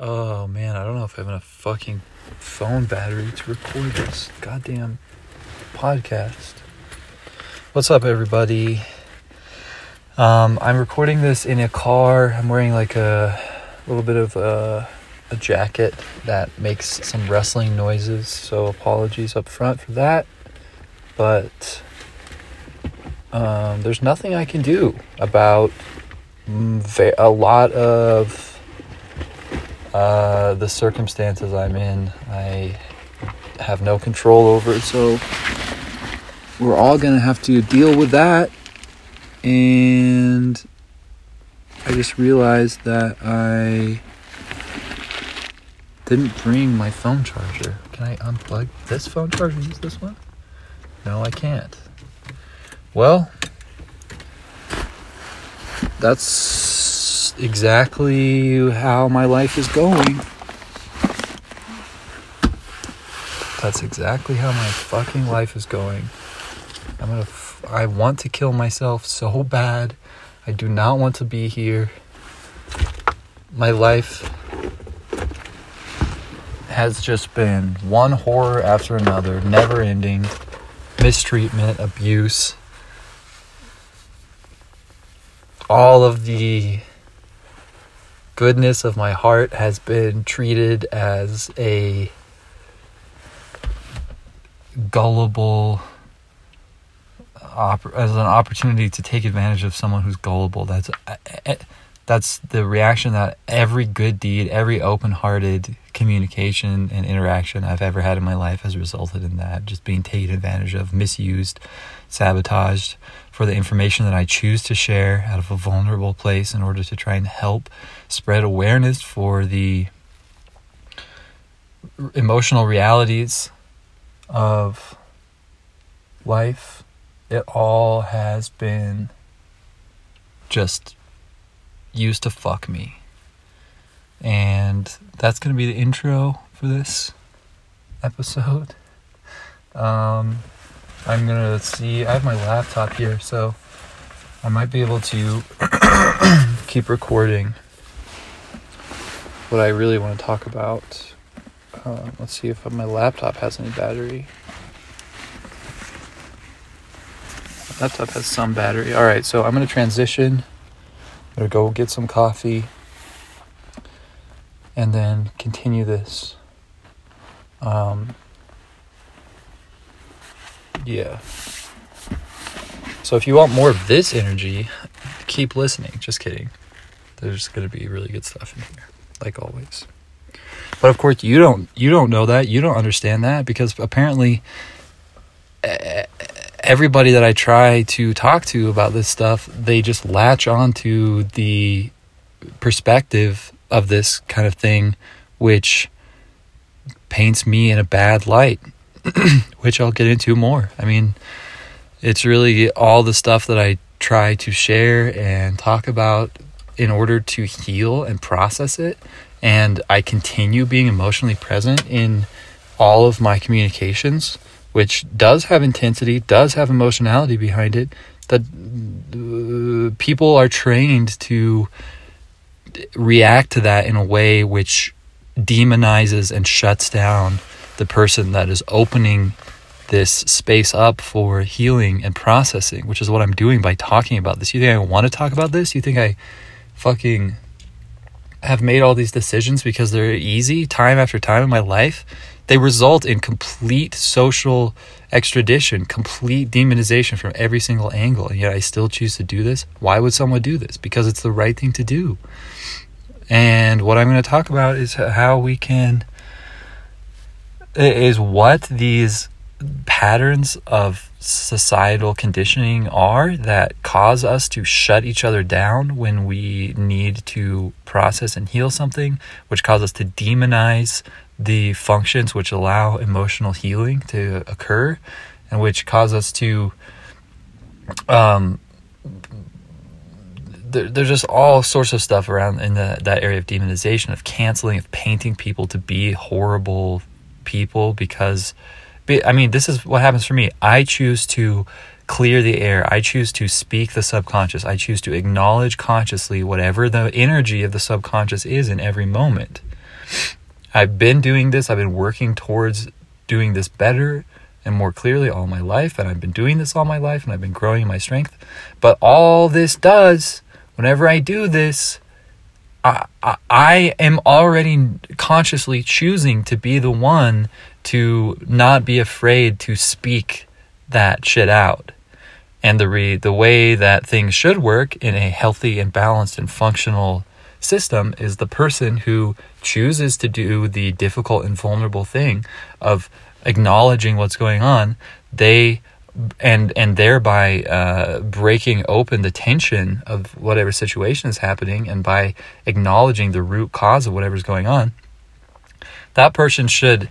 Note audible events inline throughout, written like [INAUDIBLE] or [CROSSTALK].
Oh man, I don't know if I have enough fucking phone battery to record this goddamn podcast. What's up, everybody? Um, I'm recording this in a car. I'm wearing like a little bit of a, a jacket that makes some wrestling noises, so apologies up front for that. But um, there's nothing I can do about a lot of uh, the circumstances I'm in, I have no control over. So we're all going to have to deal with that. And I just realized that I didn't bring my phone charger. Can I unplug this phone charger and use this one? No, I can't. Well, that's exactly how my life is going. That's exactly how my fucking life is going. I'm gonna. F- I want to kill myself so bad. I do not want to be here. My life has just been one horror after another, never ending. Mistreatment, abuse. All of the goodness of my heart has been treated as a gullible as an opportunity to take advantage of someone who's gullible. That's uh, uh, that's the reaction that every good deed every open-hearted communication and interaction I've ever had in my life has resulted in that. Just being taken advantage of misused sabotaged for the information that I choose to share out of a vulnerable place in order to try and help spread awareness for the emotional realities of life. It all has been just used to fuck me. And that's going to be the intro for this episode. Um, I'm gonna see. I have my laptop here, so I might be able to [COUGHS] keep recording what I really want to talk about. Uh, let's see if my laptop has any battery. My laptop has some battery. All right, so I'm gonna transition. I'm gonna go get some coffee, and then continue this. Um, yeah. So if you want more of this energy, keep listening. Just kidding. There's going to be really good stuff in here, like always. But of course, you don't you don't know that. You don't understand that because apparently everybody that I try to talk to about this stuff, they just latch on to the perspective of this kind of thing which paints me in a bad light [CLEARS THROAT] which I'll get into more. I mean, it's really all the stuff that I try to share and talk about in order to heal and process it. And I continue being emotionally present in all of my communications, which does have intensity, does have emotionality behind it. That uh, people are trained to react to that in a way which demonizes and shuts down the person that is opening this space up for healing and processing, which is what I'm doing by talking about this. You think I want to talk about this? You think I fucking have made all these decisions because they're easy time after time in my life? They result in complete social extradition, complete demonization from every single angle. And yet I still choose to do this. Why would someone do this? Because it's the right thing to do. And what I'm going to talk about is how we can is what these patterns of societal conditioning are that cause us to shut each other down when we need to process and heal something, which cause us to demonize the functions which allow emotional healing to occur, and which cause us to um there, there's just all sorts of stuff around in the, that area of demonization of canceling of painting people to be horrible people because I mean, this is what happens for me. I choose to clear the air. I choose to speak the subconscious. I choose to acknowledge consciously whatever the energy of the subconscious is in every moment. I've been doing this, I've been working towards doing this better and more clearly all my life, and I've been doing this all my life, and I've been growing my strength. But all this does, whenever I do this, I, am already consciously choosing to be the one to not be afraid to speak that shit out. And the re, the way that things should work in a healthy and balanced and functional system is the person who chooses to do the difficult and vulnerable thing of acknowledging what's going on. They and and thereby uh, breaking open the tension of whatever situation is happening, and by acknowledging the root cause of whatever's going on, that person should,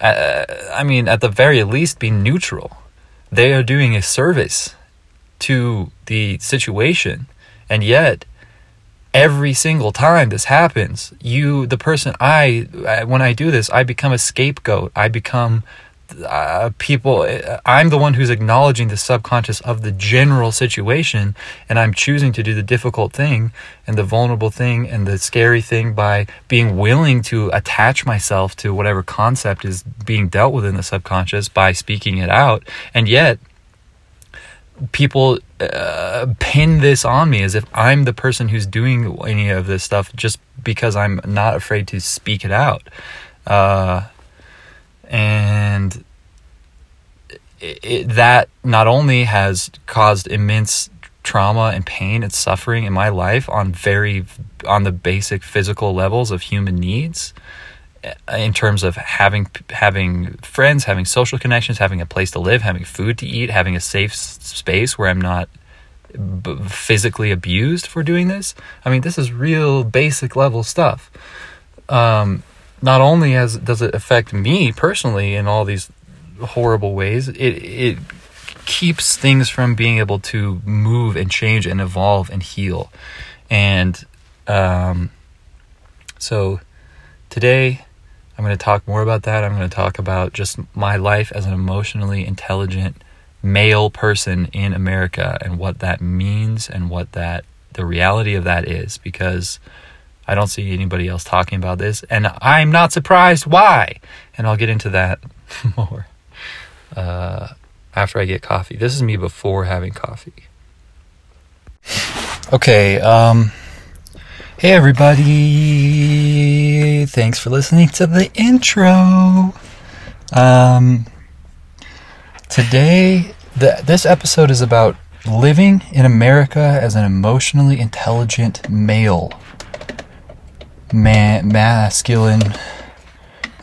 uh, I mean, at the very least, be neutral. They are doing a service to the situation, and yet every single time this happens you the person i when i do this i become a scapegoat i become uh, people i'm the one who's acknowledging the subconscious of the general situation and i'm choosing to do the difficult thing and the vulnerable thing and the scary thing by being willing to attach myself to whatever concept is being dealt with in the subconscious by speaking it out and yet people uh, pin this on me as if I'm the person who's doing any of this stuff just because I'm not afraid to speak it out. Uh, and it, it, that not only has caused immense trauma and pain and suffering in my life on very on the basic physical levels of human needs in terms of having having friends, having social connections, having a place to live, having food to eat, having a safe space where I'm not b- physically abused for doing this. I mean, this is real basic level stuff. Um, not only has does it affect me personally in all these horrible ways, it it keeps things from being able to move and change and evolve and heal. And um, so today I'm going to talk more about that. I'm going to talk about just my life as an emotionally intelligent male person in America and what that means and what that the reality of that is because I don't see anybody else talking about this and I'm not surprised why. And I'll get into that [LAUGHS] more uh, after I get coffee. This is me before having coffee. Okay, um Hey everybody! Thanks for listening to the intro. Um, today, the, this episode is about living in America as an emotionally intelligent male, man, masculine,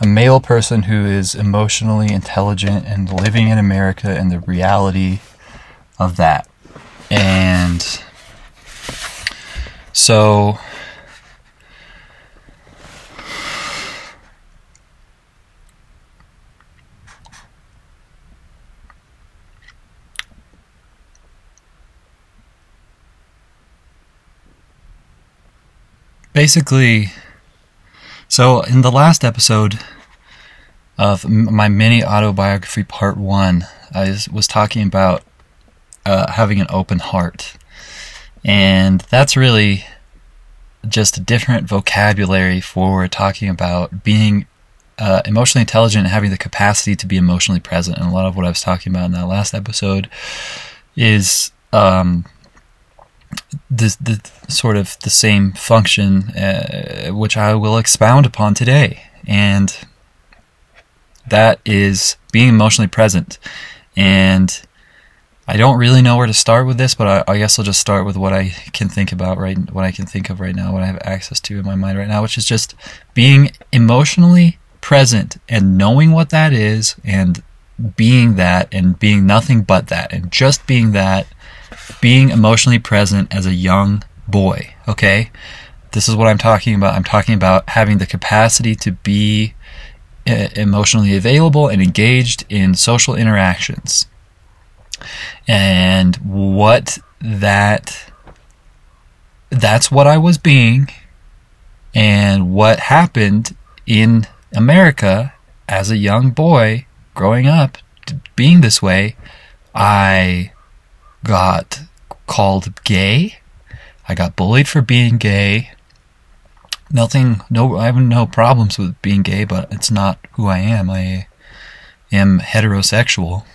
a male person who is emotionally intelligent and living in America and the reality of that. And so basically, so in the last episode of my mini autobiography part one, I was talking about uh, having an open heart. And that's really just a different vocabulary for talking about being uh, emotionally intelligent and having the capacity to be emotionally present. And a lot of what I was talking about in that last episode is um, the, the sort of the same function, uh, which I will expound upon today, and that is being emotionally present. And I don't really know where to start with this, but I, I, guess I'll just start with what I can think about right, what I can think of right now, what I have access to in my mind right now, which is just being emotionally present and knowing what that is, and being that, and being nothing but that, and just being that being emotionally present as a young boy, okay? This is what I'm talking about. I'm talking about having the capacity to be uh, emotionally available and engaged in social interactions. And what that that's what I was being and what happened in America as a young boy growing up being this way, I got called gay. I got bullied for being gay. nothing no I have no problems with being gay, but it's not who I am. I am heterosexual.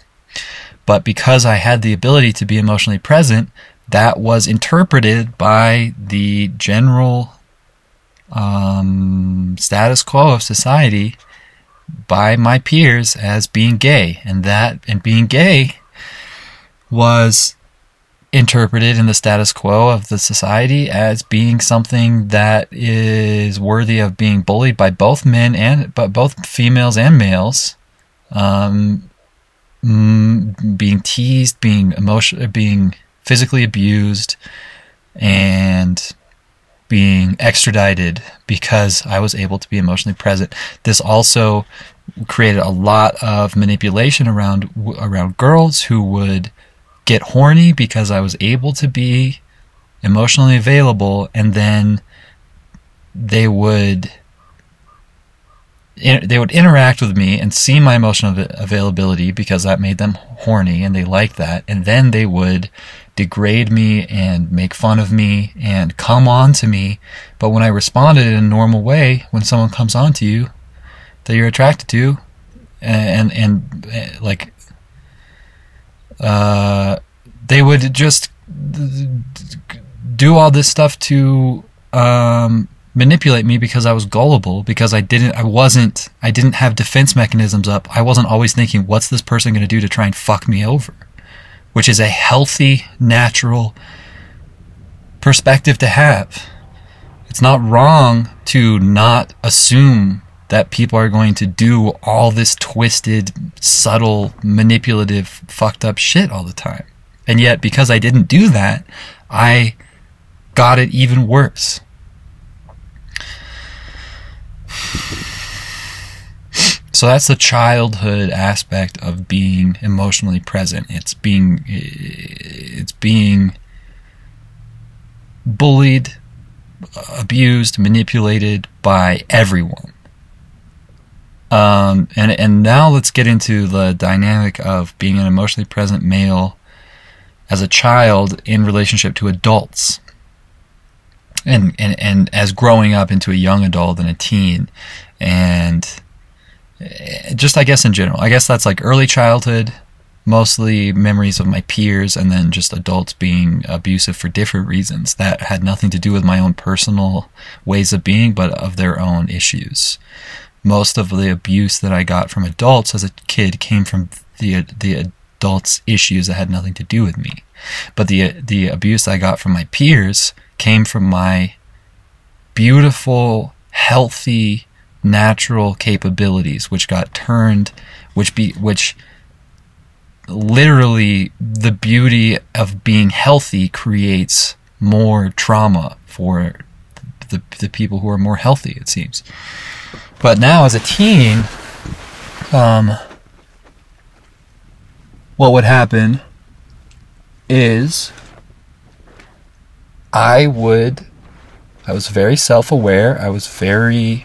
But because I had the ability to be emotionally present, that was interpreted by the general um, status quo of society by my peers as being gay, and that and being gay was interpreted in the status quo of the society as being something that is worthy of being bullied by both men and but both females and males, um, mm, being teased, being emotion, being physically abused, and being extradited because I was able to be emotionally present. This also created a lot of manipulation around around girls who would get horny because I was able to be emotionally available and then they would they would interact with me and see my emotional availability because that made them horny and they liked that and then they would degrade me and make fun of me and come on to me. But when i responded in a normal way when someone comes on to you that you're attracted to and and, and eh, like uh, they would just do all this stuff to um, manipulate me because I was gullible because I didn't I wasn't I didn't have defense mechanisms up. I wasn't always thinking what's this person going to do to try and fuck me over, which is a healthy, natural perspective to have. It's not wrong to not assume that people are going to do all this twisted, subtle, manipulative, fucked up shit all the time. And yet, because I didn't do that, I got it even worse. So that's the childhood aspect of being emotionally present. It's being it's being bullied, abused, manipulated by everyone. Um, and and now let's get into the dynamic of being an emotionally present male as a child in relationship to adults. And, and and as growing up into a young adult and a teen and eh, just I guess in general. I guess that's like early childhood, mostly memories of my peers and then just adults being abusive for different reasons that had nothing to do with my own personal ways of being but of their own issues most of the abuse that I got from adults as a kid came from the the adults' issues that had nothing to do with me. But the the abuse I got from my peers came from my beautiful, healthy, natural capabilities, which got turned, which be which literally the beauty of being healthy creates more trauma for the the people who are more healthy. It seems. But now, as a teen, um, what would happen is I would, I was very self aware. I was very,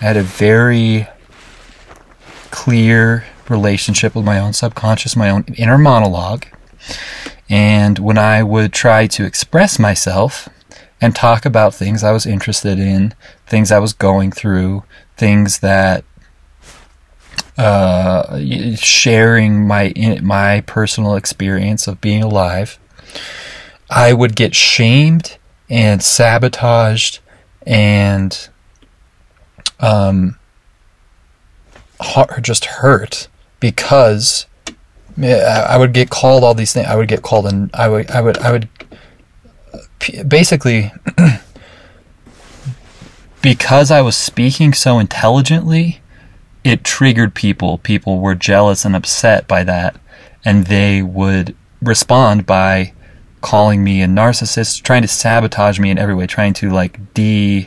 I had a very clear relationship with my own subconscious, my own inner monologue. And when I would try to express myself and talk about things I was interested in, things I was going through, things that uh, sharing my my personal experience of being alive, I would get shamed and sabotaged and um, just hurt because I would get called all these things. I would get called and I would I would I would basically [CLEARS THROAT] because I was speaking so intelligently, it triggered people. People were jealous and upset by that, and they would respond by calling me a narcissist, trying to sabotage me in every way, trying to like de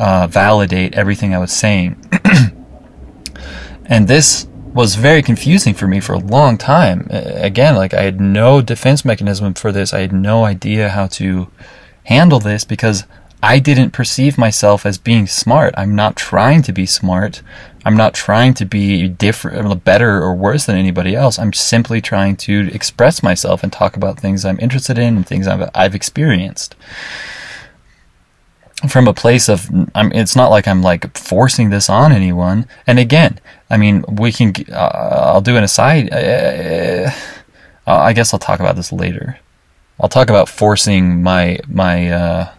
uh, validate everything I was saying. [CLEARS THROAT] and this was very confusing for me for a long time. Again, like I had no defense mechanism for this. I had no idea how to handle this because I didn't perceive myself as being smart. I'm not trying to be smart. I'm not trying to be different, better or worse than anybody else. I'm simply trying to express myself and talk about things I'm interested in and things I've, I've experienced. from a place of I'm, it's not like I'm like forcing this on anyone. And again, I mean, we can. Uh, I'll do an aside. Uh, I guess I'll talk about this later. I'll talk about forcing my my uh,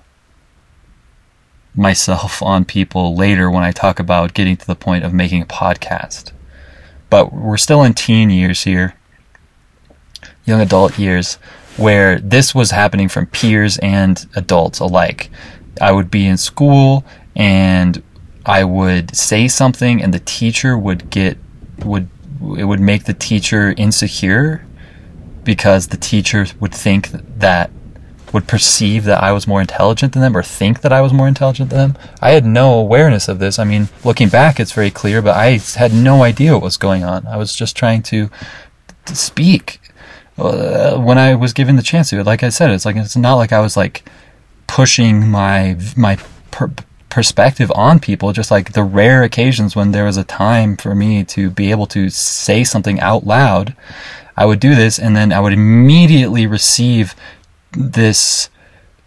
myself on people later when I talk about getting to the point of making a podcast. But we're still in teen years here, young adult years, where this was happening from peers and adults alike. I would be in school and I would say something and the teacher would get would it would make the teacher insecure because the teacher would think that would perceive that I was more intelligent than them or think that I was more intelligent than them. I had no awareness of this. I mean, looking back, it's very clear, but I had no idea what was going on. I was just trying to, to speak uh, when I was given the chance to. Like I said, it's like it's not like I was like pushing my my per- perspective on people. Just like the rare occasions when there was a time for me to be able to say something out loud, I would do this, and then I would immediately receive this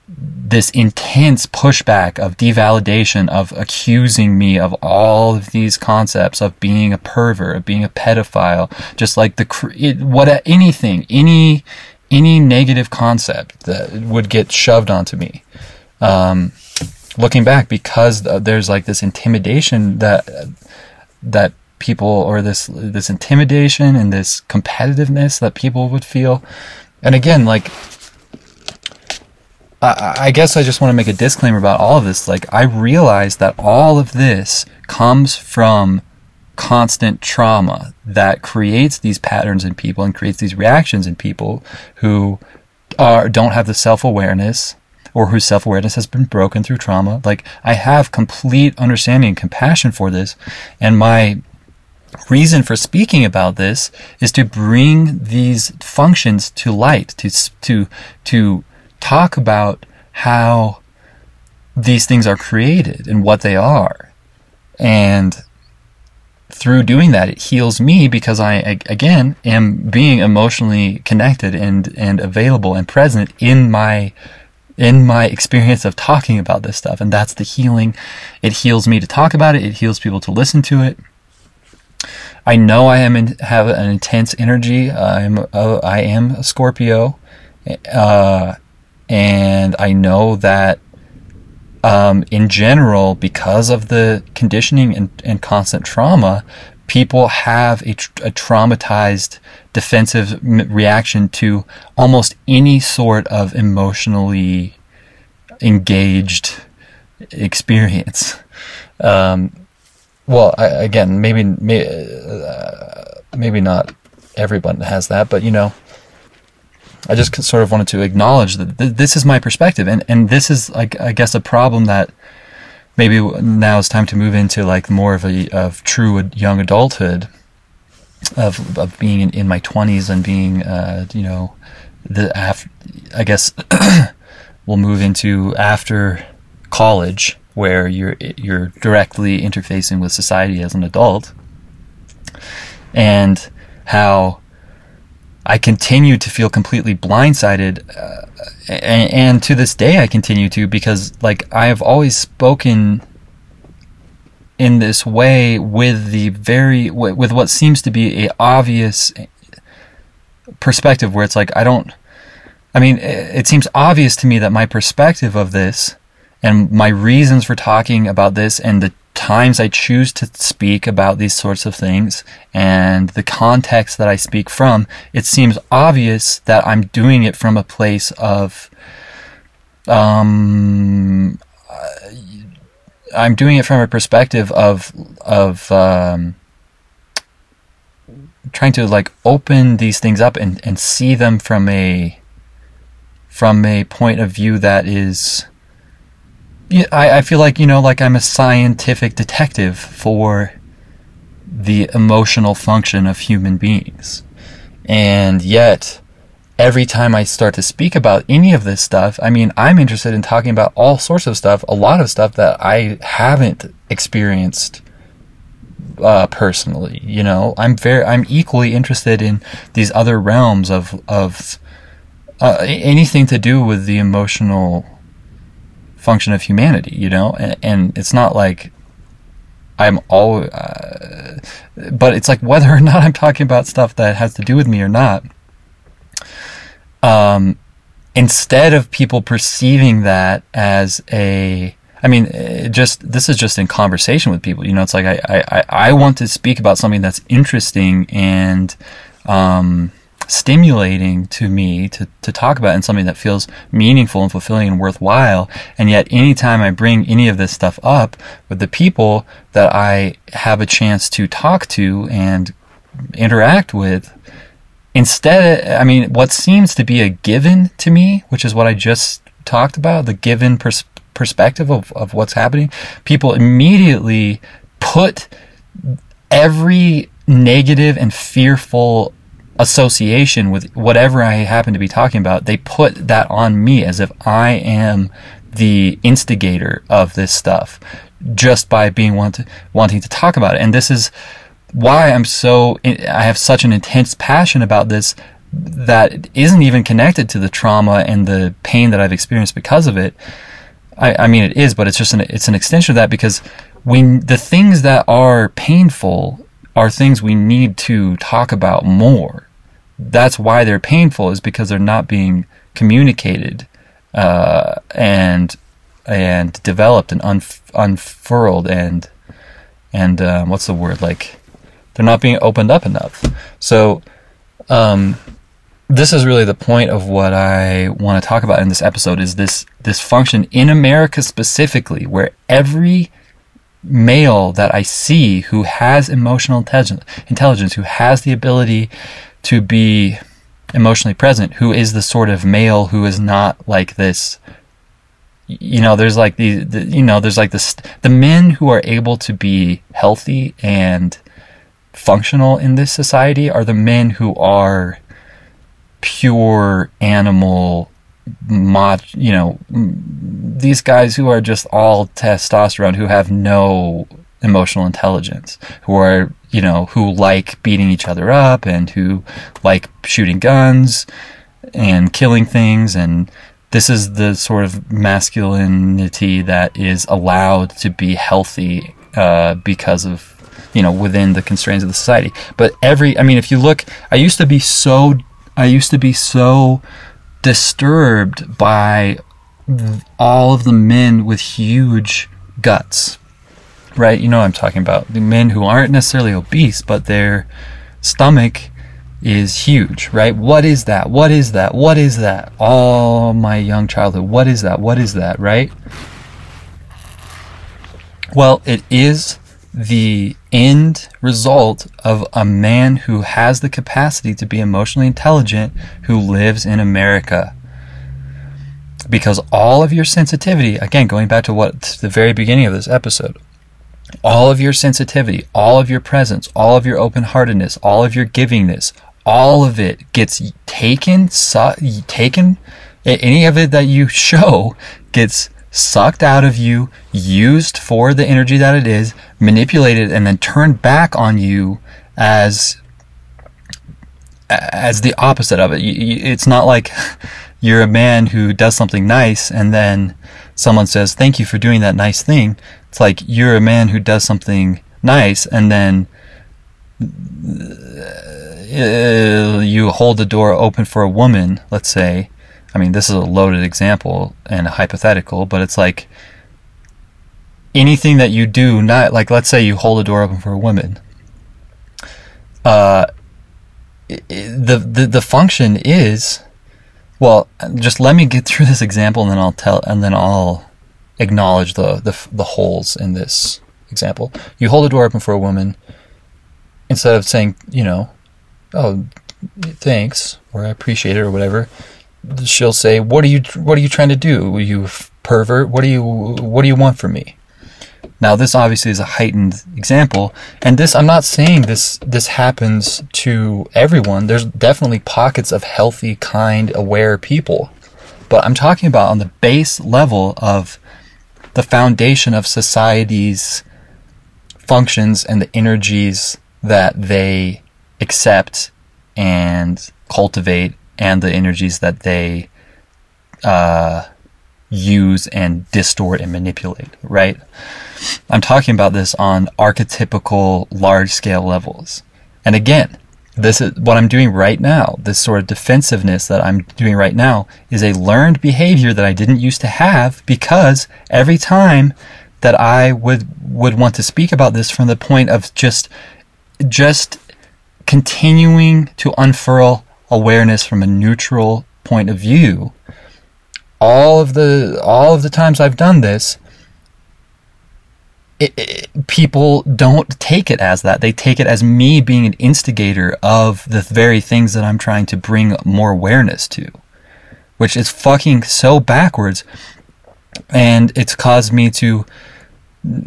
this intense pushback of devalidation of accusing me of all of these concepts of being a pervert of being a pedophile just like the it, what anything any any negative concept that would get shoved onto me. Um, looking back because there's like this intimidation that that people or this this intimidation and this competitiveness that people would feel. And again like I, I guess I just want to make a disclaimer about all of this. Like, I realize that all of this comes from constant trauma that creates these patterns in people and creates these reactions in people who are don't have the self-awareness or whose self-awareness has been broken through trauma like i have complete understanding and compassion for this and my reason for speaking about this is to bring these functions to light to to to talk about how these things are created and what they are. And through doing that, it heals me because I, again, am being emotionally connected and, and available and present in my, in my experience of talking about this stuff. And that's the healing. It heals me to talk about it. It heals people to listen to it. I know I am in, have an intense energy. I'm, uh, I am a Scorpio. Uh, and I know that um, in general, because of the conditioning and, and constant trauma, people have a, a traumatized defensive reaction to almost any sort of emotionally engaged experience. Um, well, I, again, maybe may, uh, maybe not everyone has that, but you know, I just sort of wanted to acknowledge that th- this is my perspective, and and this is like I guess a problem that maybe now it's time to move into like more of a of true young adulthood of of being in, in my twenties and being uh, you know the after I guess [CLEARS THROAT] we'll move into after college where you're you're directly interfacing with society as an adult and how I continue to feel completely blindsided, uh, and, and, to this day I continue to because like I have always spoken in this way with the very with what seems to be a obvious perspective where it's like I don't. I mean, it seems obvious to me that my perspective of this and my reasons for talking about this and the times I choose to speak about these sorts of things and the context that I speak from, it seems obvious that I'm doing it from a place of, um, I'm doing it from a perspective of, of, um, trying to like open these things up and, and see them from a, from a point of view that is, I, I feel like, you know, like I'm a scientific detective for the emotional function of human beings. And yet, every time I start to speak about any of this stuff, I mean, I'm interested in talking about all sorts of stuff, a lot of stuff that I haven't experienced uh, personally. You know, I'm very, I'm equally interested in these other realms of of uh, anything to do with the emotional function of humanity, you know? And, and it's not like I'm all, uh, but it's like whether or not I'm talking about stuff that has to do with me or not. Um, instead of people perceiving that as a, I mean, just this is just in conversation with people. You know, it's like I I, I want to speak about something that's interesting and um, stimulating to me to, to talk about and something that feels meaningful and fulfilling and worthwhile. And yet, anytime I bring any of this stuff up with the people that I have a chance to talk to and interact with, instead, I mean, what seems to be a given to me, which is what I just talked about, the given pers- perspective of, of what's happening, people immediately put every negative and fearful association with whatever I happen to be talking about, they put that on me as if I am the instigator of this stuff just by being want to, wanting to talk about it. And this is why I'm so, I have such an intense passion about this that isn't even connected to the trauma and the pain that I've experienced because of it. I, I mean, it is, but it's just an, it's an extension of that because when the things that are painful are things we need to talk about more. That's why they're painful, is because they're not being communicated uh, and and developed and unf- unfurled and and um, what's the word like they're not being opened up enough. So um, this is really the point of what I want to talk about in this episode is this this function in America specifically where every male that I see who has emotional intelligence, who has the ability to be emotionally present, who is the sort of male who is not like this. You know, there's like the, the you know, there's like this, the men who are able to be healthy and functional in this society are the men who are pure animal mod, you know, these guys who are just all testosterone, who have no emotional intelligence, who are, you know, who like beating each other up and who like shooting guns and killing things. And this is the sort of masculinity that is allowed to be healthy uh, because of, you know, within the constraints of the society. But every, I mean, if you look, I used to be so, I used to be so disturbed by all of the men with huge guts, right? You know what I'm talking about. The men who aren't necessarily obese, but their stomach is huge, right? What is that? What is that? What is that? All my young childhood. What is that? What is that, right? Well, it is the end result of a man who has the capacity to be emotionally intelligent who lives in America. Because all of your sensitivity, again, going back to what the very beginning of this episode, all of your sensitivity, all of your presence, all of your open heartedness, all of your givingness, all of it gets taken, su- taken, any of it that you [LAUGHS] show gets sucked out of you, used for the energy that it is, manipulated, and then turned back on you as as the opposite of it. It's not like [LAUGHS] you're a man who does something nice and then someone says, "Thank you for doing that nice thing." It's like you're a man who does something nice and then uh, you hold the door open for a woman, let's say, I mean, this is a loaded example and hypothetical, but it's like anything that you do, not like, let's say you hold a door open for a woman. Uh, the, the, the function is, well, just let me get through this example and then I'll tell, and then I'll acknowledge the, the, the holes in this example. You hold a door open for a woman instead of saying, you know, oh, thanks, or I appreciate it, or whatever she'll say, "What are you What are you trying to do? You pervert? What do you What do you want from me?" Now, this obviously is a heightened example, and this I'm not saying this this happens to everyone. There's definitely pockets of healthy, kind, aware people, but I'm talking about on the base level of the foundation of society's functions and the energies that they accept and cultivate and the energies that they uh, use and distort and manipulate, right? I'm talking about this on archetypical large scale levels. And again, this is what I'm doing right now. This sort of defensiveness that I'm doing right now is a learned behavior that I didn't used to have because every time that I would would want to speak about this from the point of just just continuing to unfurl awareness from a neutral point of view all of the all of the times I've done this it, it, people don't take it as that. They take it as me being an instigator of the very things that I'm trying to bring more awareness to, which is fucking so backwards. And it's caused me to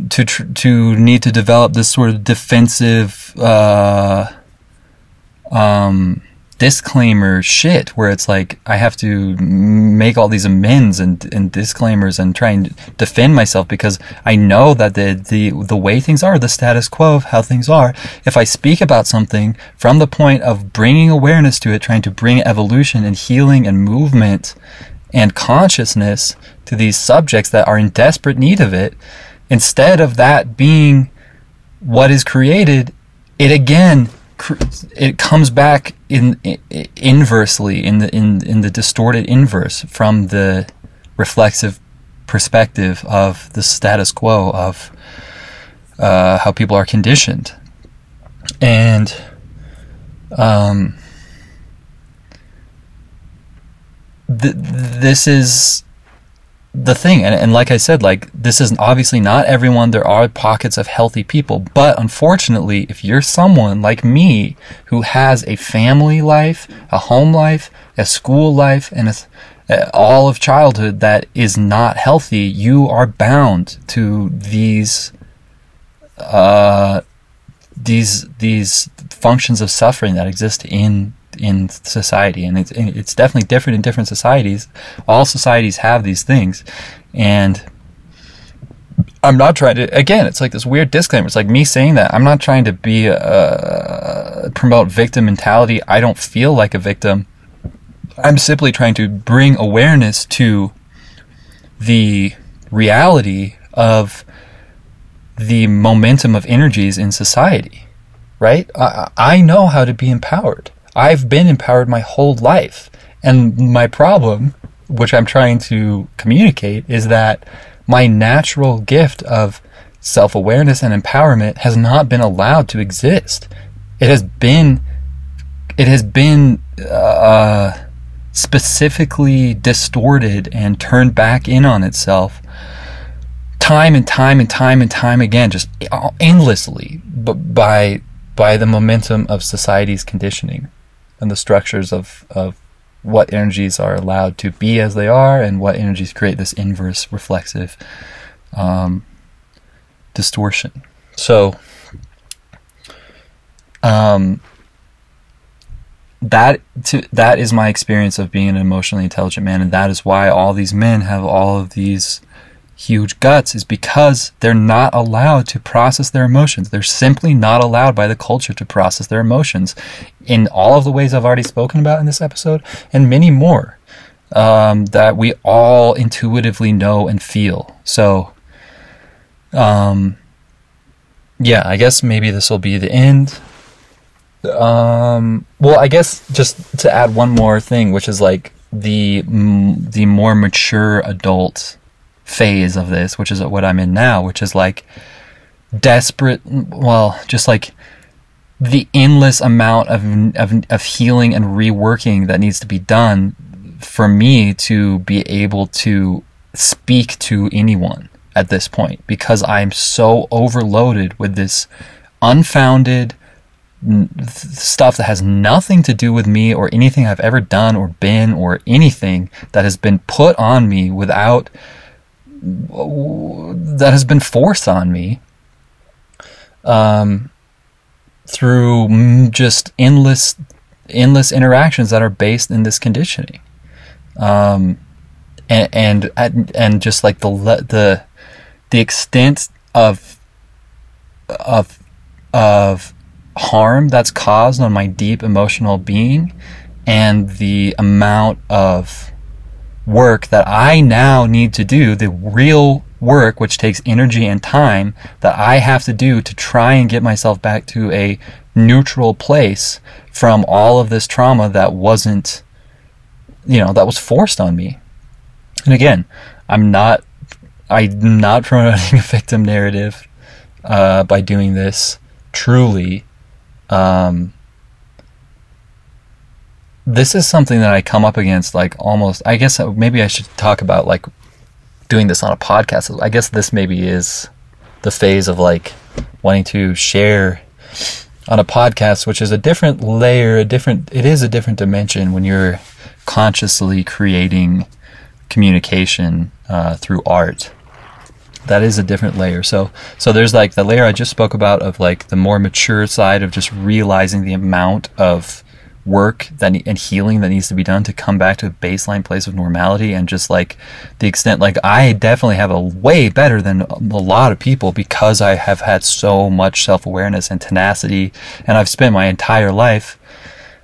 to tr- to need to develop this sort of defensive uh, um, disclaimer shit where it's like I have to make all these amends and, and disclaimers and try and defend myself because I know that the, the the way things are, the status quo of how things are, if I speak about something from the point of bringing awareness to it, trying to bring evolution and healing and movement and consciousness to these subjects that are in desperate need of it, instead of that being what is created, it again it comes back in, in, inversely in the in in the distorted inverse from the reflexive perspective of the status quo of uh, how people are conditioned, and um, th- this is the thing. And, and like i said like this is obviously not everyone. There are pockets of healthy people. But unfortunately if you're someone like me who has a family life a home life a school life and a, all of childhood that is not healthy you are bound to these uh these these functions of suffering that exist in in society, and it's it's definitely different in different societies. All societies have these things, and I'm not trying to. Again, it's like this weird disclaimer. It's like me saying that I'm not trying to be uh, promote victim mentality. I don't feel like a victim. I'm simply trying to bring awareness to the reality of the momentum of energies in society, right? I, I know how to be empowered. I've been empowered my whole life. And my problem, which I'm trying to communicate, is that my natural gift of self awareness and empowerment has not been allowed to exist. It has been, it has been, uh, specifically distorted and turned back in on itself time and time and time and time again, just endlessly, by by the momentum of society's conditioning and the structures of, of what energies are allowed to be as they are and what energies create this inverse reflexive um, distortion. So, um, that to, that is my experience of being an emotionally intelligent man, and that is why all these men have all of these huge guts is because they're not allowed to process their emotions. They're simply not allowed by the culture to process their emotions in all of the ways I've already spoken about in this episode and many more um, that we all intuitively know and feel. So, um, yeah, I guess maybe this will be the end. Um, well, I guess just to add one more thing, which is like the the more mature adult phase of this, which is what I'm in now, which is like desperate, well, just like the endless amount of, of, of healing and reworking that needs to be done for me to be able to speak to anyone at this point because I'm so overloaded with this unfounded stuff that has nothing to do with me or anything I've ever done or been or anything that has been put on me without that has been forced on me um, through just endless endless interactions that are based in this conditioning. Um, and, and and just like the the the extent of of of harm that's caused on my deep emotional being and the amount of work that I now need to do, the real work, which takes energy and time that I have to do to try and get myself back to a neutral place from all of this trauma that wasn't, you know, that was forced on me. And again, I'm not, I'm not [LAUGHS] promoting a victim narrative uh, by doing this. Truly, um, this is something that I come up against like almost I guess maybe I should talk about like doing this on a podcast. I guess this maybe is the phase of like wanting to share on a podcast which is a different layer, a different it is a different dimension when you're consciously creating communication uh, through art that is a different layer. So so there's like the layer I just spoke about of like the more mature side of just realizing the amount of work that and healing that needs to be done to come back to a baseline place of normality and just like the extent like I definitely have a way better than a lot of people because I have had so much self-awareness and tenacity and I've spent my entire life.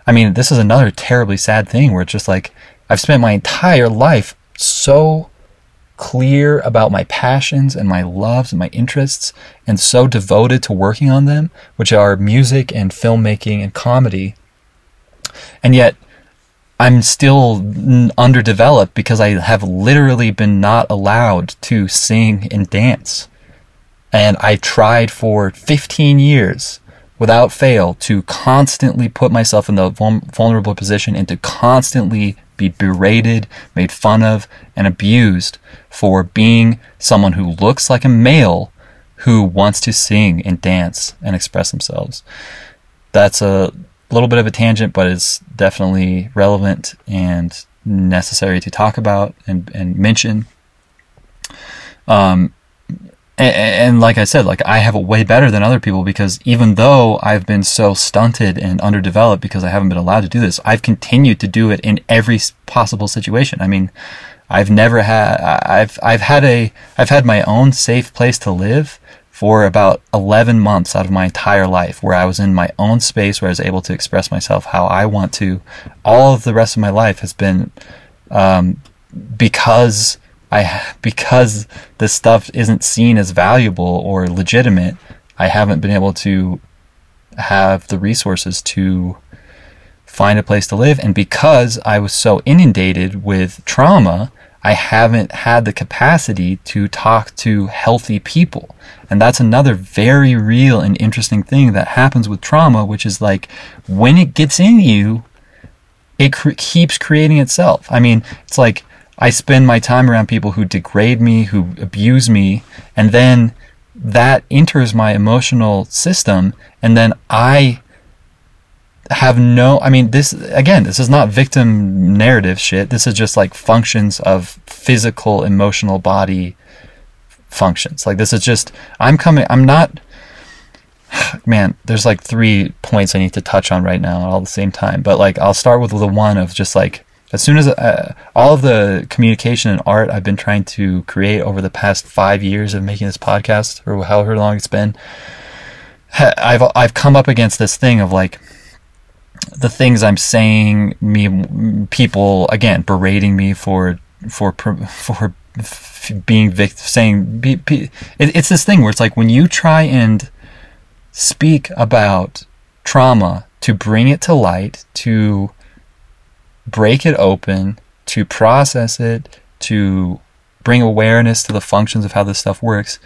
I mean this is another terribly sad thing where it's just like I've spent my entire life so clear about my passions and my loves and my interests and so devoted to working on them which are music and filmmaking and comedy and yet I'm still underdeveloped because I have literally been not allowed to sing and dance. And I tried for 15 years without fail to constantly put myself in the vulnerable position and to constantly be berated, made fun of, and abused for being someone who looks like a male who wants to sing and dance and express themselves. That's a a little bit of a tangent, but it's definitely relevant and necessary to talk about and, and mention. Um, and, and, like I said, like I have it way better than other people because even though I've been so stunted and underdeveloped because I haven't been allowed to do this, I've continued to do it in every possible situation. I mean, I've never had, I've, I've had a, I've had my own safe place to live for about 11 months out of my entire life where I was in my own space where I was able to express myself how I want to. All of the rest of my life has been um, because I because this stuff isn't seen as valuable or legitimate. I haven't been able to have the resources to find a place to live, and because I was so inundated with trauma I haven't had the capacity to talk to healthy people. And that's another very real and interesting thing that happens with trauma, which is like when it gets in you, it cre- keeps creating itself. I mean, it's like I spend my time around people who degrade me, who abuse me, and then that enters my emotional system, and then I have no i mean this again this is not victim narrative shit. This is just like functions of physical emotional body functions. Like this is just i'm coming i'm not [SIGHS] man there's like three points i need to touch on right now all at the same time. But like i'll start with the one of just like as soon as uh, all of the communication and art i've been trying to create over the past five years of making this podcast or however long it's been i've i've come up against this thing of like the things I'm saying, me people again berating me for for [LAUGHS] for being vict- saying be, be, it, it's this thing where it's like when you try and speak about trauma to bring it to light, to break it open, to process it, to bring awareness to the functions of how this stuff works,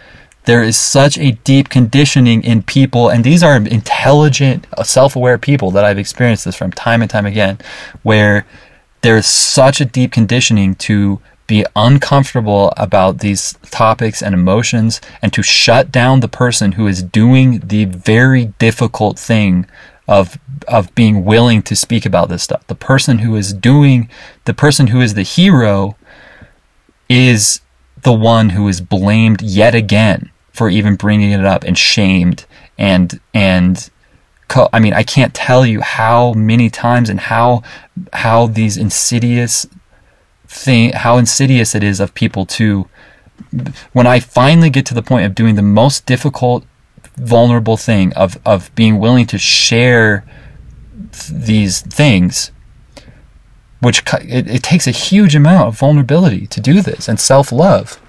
there is such a deep conditioning in people, and these are intelligent, uh, self aware people that I've experienced this from time and time again, where there is such a deep conditioning to be uncomfortable about these topics and emotions and to shut down the person who is doing the very difficult thing of of being willing to speak about this stuff. The person who is doing the person who is the hero is the one who is blamed yet again for even bringing it up and shamed and and co- I mean I can't tell you how many times and how how these insidious thing how insidious it is of people to when I finally get to the point of doing the most difficult vulnerable thing of of being willing to share th- these things which it, it takes a huge amount of vulnerability to do this and self love.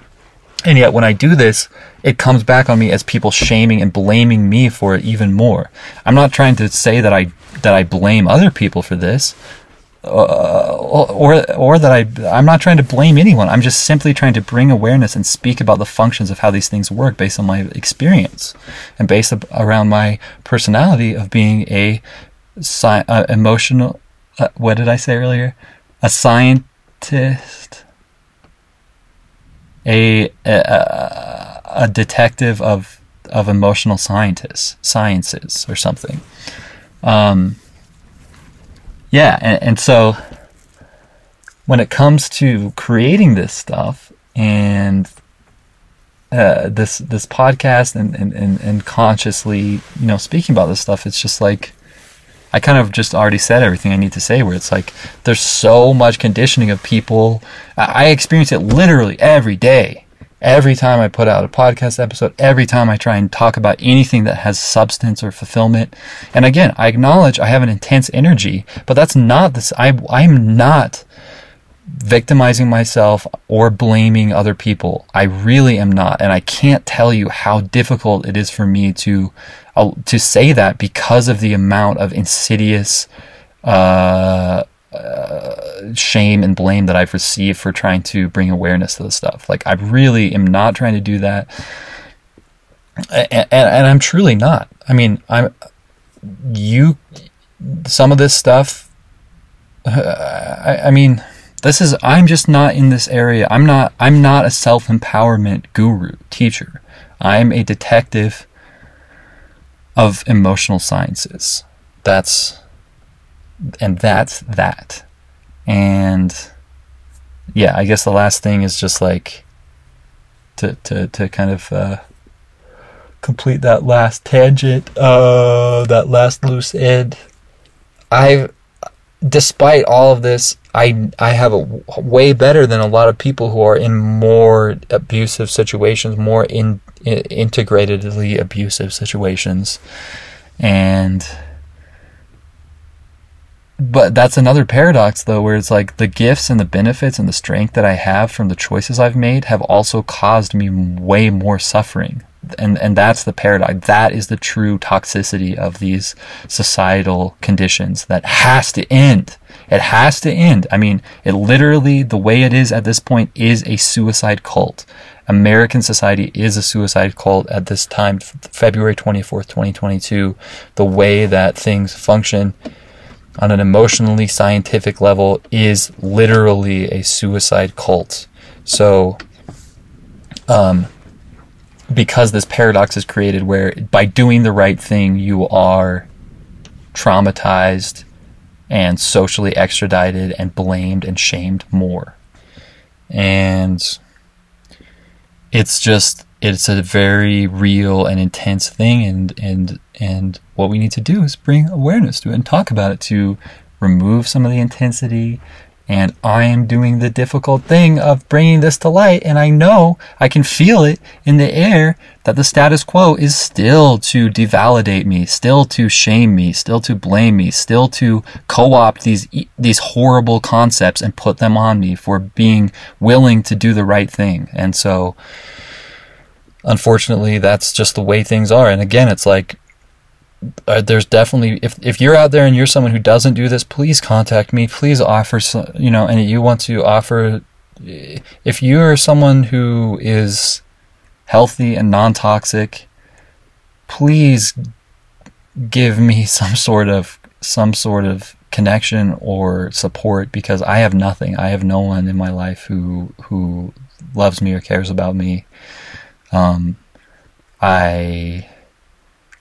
And yet, when I do this, it comes back on me as people shaming and blaming me for it even more. I'm not trying to say that I that I blame other people for this, uh, or or that I I'm not trying to blame anyone. I'm just simply trying to bring awareness and speak about the functions of how these things work based on my experience and based around my personality of being a uh, emotional. Uh, what did I say earlier? A scientist a, a, a detective of of emotional scientists, sciences or something. Um, yeah, and, and so when it comes to creating this stuff and uh, this this podcast and, and, and, and consciously, you know, speaking about this stuff, it's just like I kind of just already said everything I need to say. Where it's like there's so much conditioning of people. I experience it literally every day. Every time I put out a podcast episode, every time I try and talk about anything that has substance or fulfillment. And again, I acknowledge I have an intense energy, but that's not this. I, I'm not victimizing myself or blaming other people. I really am not. And I can't tell you how difficult it is for me to uh, to say that because of the amount of insidious uh, uh, shame and blame that I've received for trying to bring awareness to this stuff. Like I really am not trying to do that, and, and, and I'm truly not. I mean, I'm you. Some of this stuff. Uh, I, I mean, this is. I'm just not in this area. I'm not. I'm not a self empowerment guru teacher. I'm a detective of emotional sciences. That's and that's that. And yeah, I guess the last thing is just like to to to kind of uh, complete that last tangent, uh, that last loose end. I've, despite all of this, I I have a way better than a lot of people who are in more abusive situations, more in integratedly abusive situations. And but that's another paradox though where it's like the gifts and the benefits and the strength that I have from the choices I've made have also caused me way more suffering. And and that's the paradox. That is the true toxicity of these societal conditions that has to end. It has to end. I mean, it literally the way it is at this point is a suicide cult. American society is a suicide cult at this time, February 24th, 2022. The way that things function on an emotionally scientific level is literally a suicide cult. So, um, because this paradox is created where by doing the right thing, you are traumatized and socially extradited and blamed and shamed more. And it's just it's a very real and intense thing and and and what we need to do is bring awareness to it and talk about it to remove some of the intensity and I am doing the difficult thing of bringing this to light. And I know I can feel it in the air that the status quo is still to devalidate me, still to shame me, still to blame me, still to co-opt these, these horrible concepts and put them on me for being willing to do the right thing. And so, unfortunately, that's just the way things are. And again, it's like, uh, there's definitely if if you're out there and you're someone who doesn't do this, please contact me. Please offer some, you know, and you want to offer if you're someone who is healthy and non-toxic, please give me [LAUGHS] some sort of some sort of connection or support because I have nothing. I have no one in my life who who loves me or cares about me. Um, I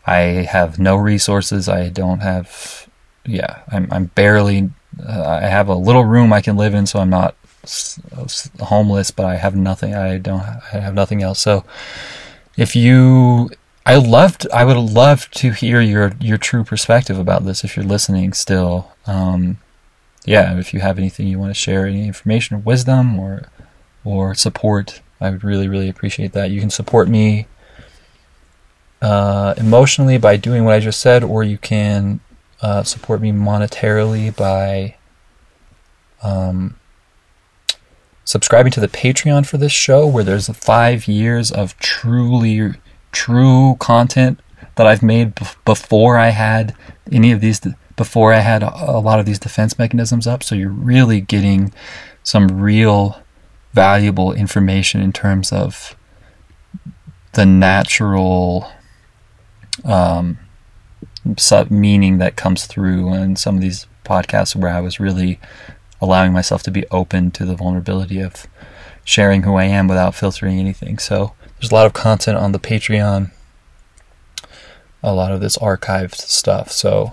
I have no resources. I don't have, yeah, I'm, I'm barely, uh, I have a little room I can live in, so I'm not homeless, but I have nothing. I don't, I have nothing else. So if you, I loved, I would love to hear your, your true perspective about this if you're listening still. Um, yeah, if you have anything you want to share, any information or wisdom or, or support, I would really, really appreciate that. You can support me uh, emotionally by doing what I just said, or you can uh, support me monetarily by um, subscribing to the Patreon for this show, where there's five years of truly true content that I've made b- before I had any of these, before I had a lot of these defense mechanisms up. So you're really getting some real valuable information in terms of the natural um, meaning that comes through in some of these podcasts where I was really allowing myself to be open to the vulnerability of sharing who I am without filtering anything. So there's a lot of content on the Patreon, a lot of this archived stuff. So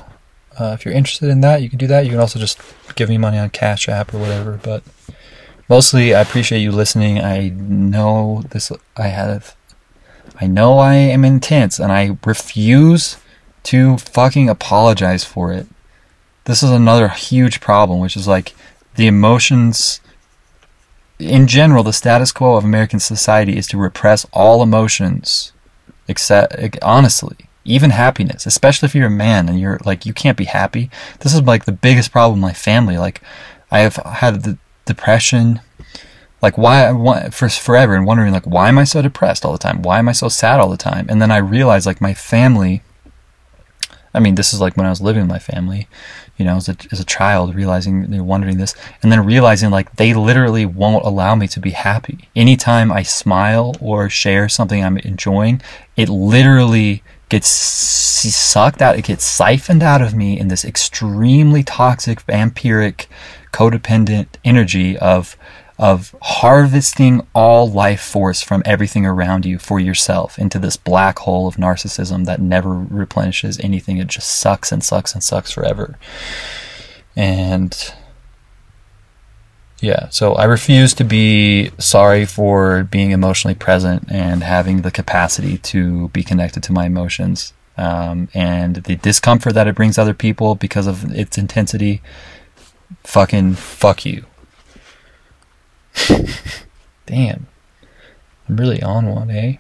uh, if you're interested in that, you can do that. You can also just give me money on Cash App or whatever. But mostly, I appreciate you listening. I know this. I have. I know I am intense, and I refuse to fucking apologize for it. This is another huge problem, which is like the emotions in general, the status quo of American society is to repress all emotions, except honestly, even happiness. Especially if you're a man and you're like you can't be happy. This is like the biggest problem in my family. Like I have had the depression, like why for forever, and wondering like why am I so depressed all the time? Why am I so sad all the time? And then I realized like my family. I mean, this is like when I was living with my family you know, as a, as a child, realizing, you know, wondering this, and then realizing like they literally won't allow me to be happy. Anytime I smile or share something I'm enjoying, it literally gets sucked out, it gets siphoned out of me in this extremely toxic, vampiric, codependent energy of of harvesting all life force from everything around you for yourself into this black hole of narcissism that never replenishes anything. It just sucks and sucks and sucks forever. And yeah, so I refuse to be sorry for being emotionally present and having the capacity to be connected to my emotions. Um, and the discomfort that it brings other people because of its intensity, fucking fuck you. [LAUGHS] Damn. I'm really on one, eh?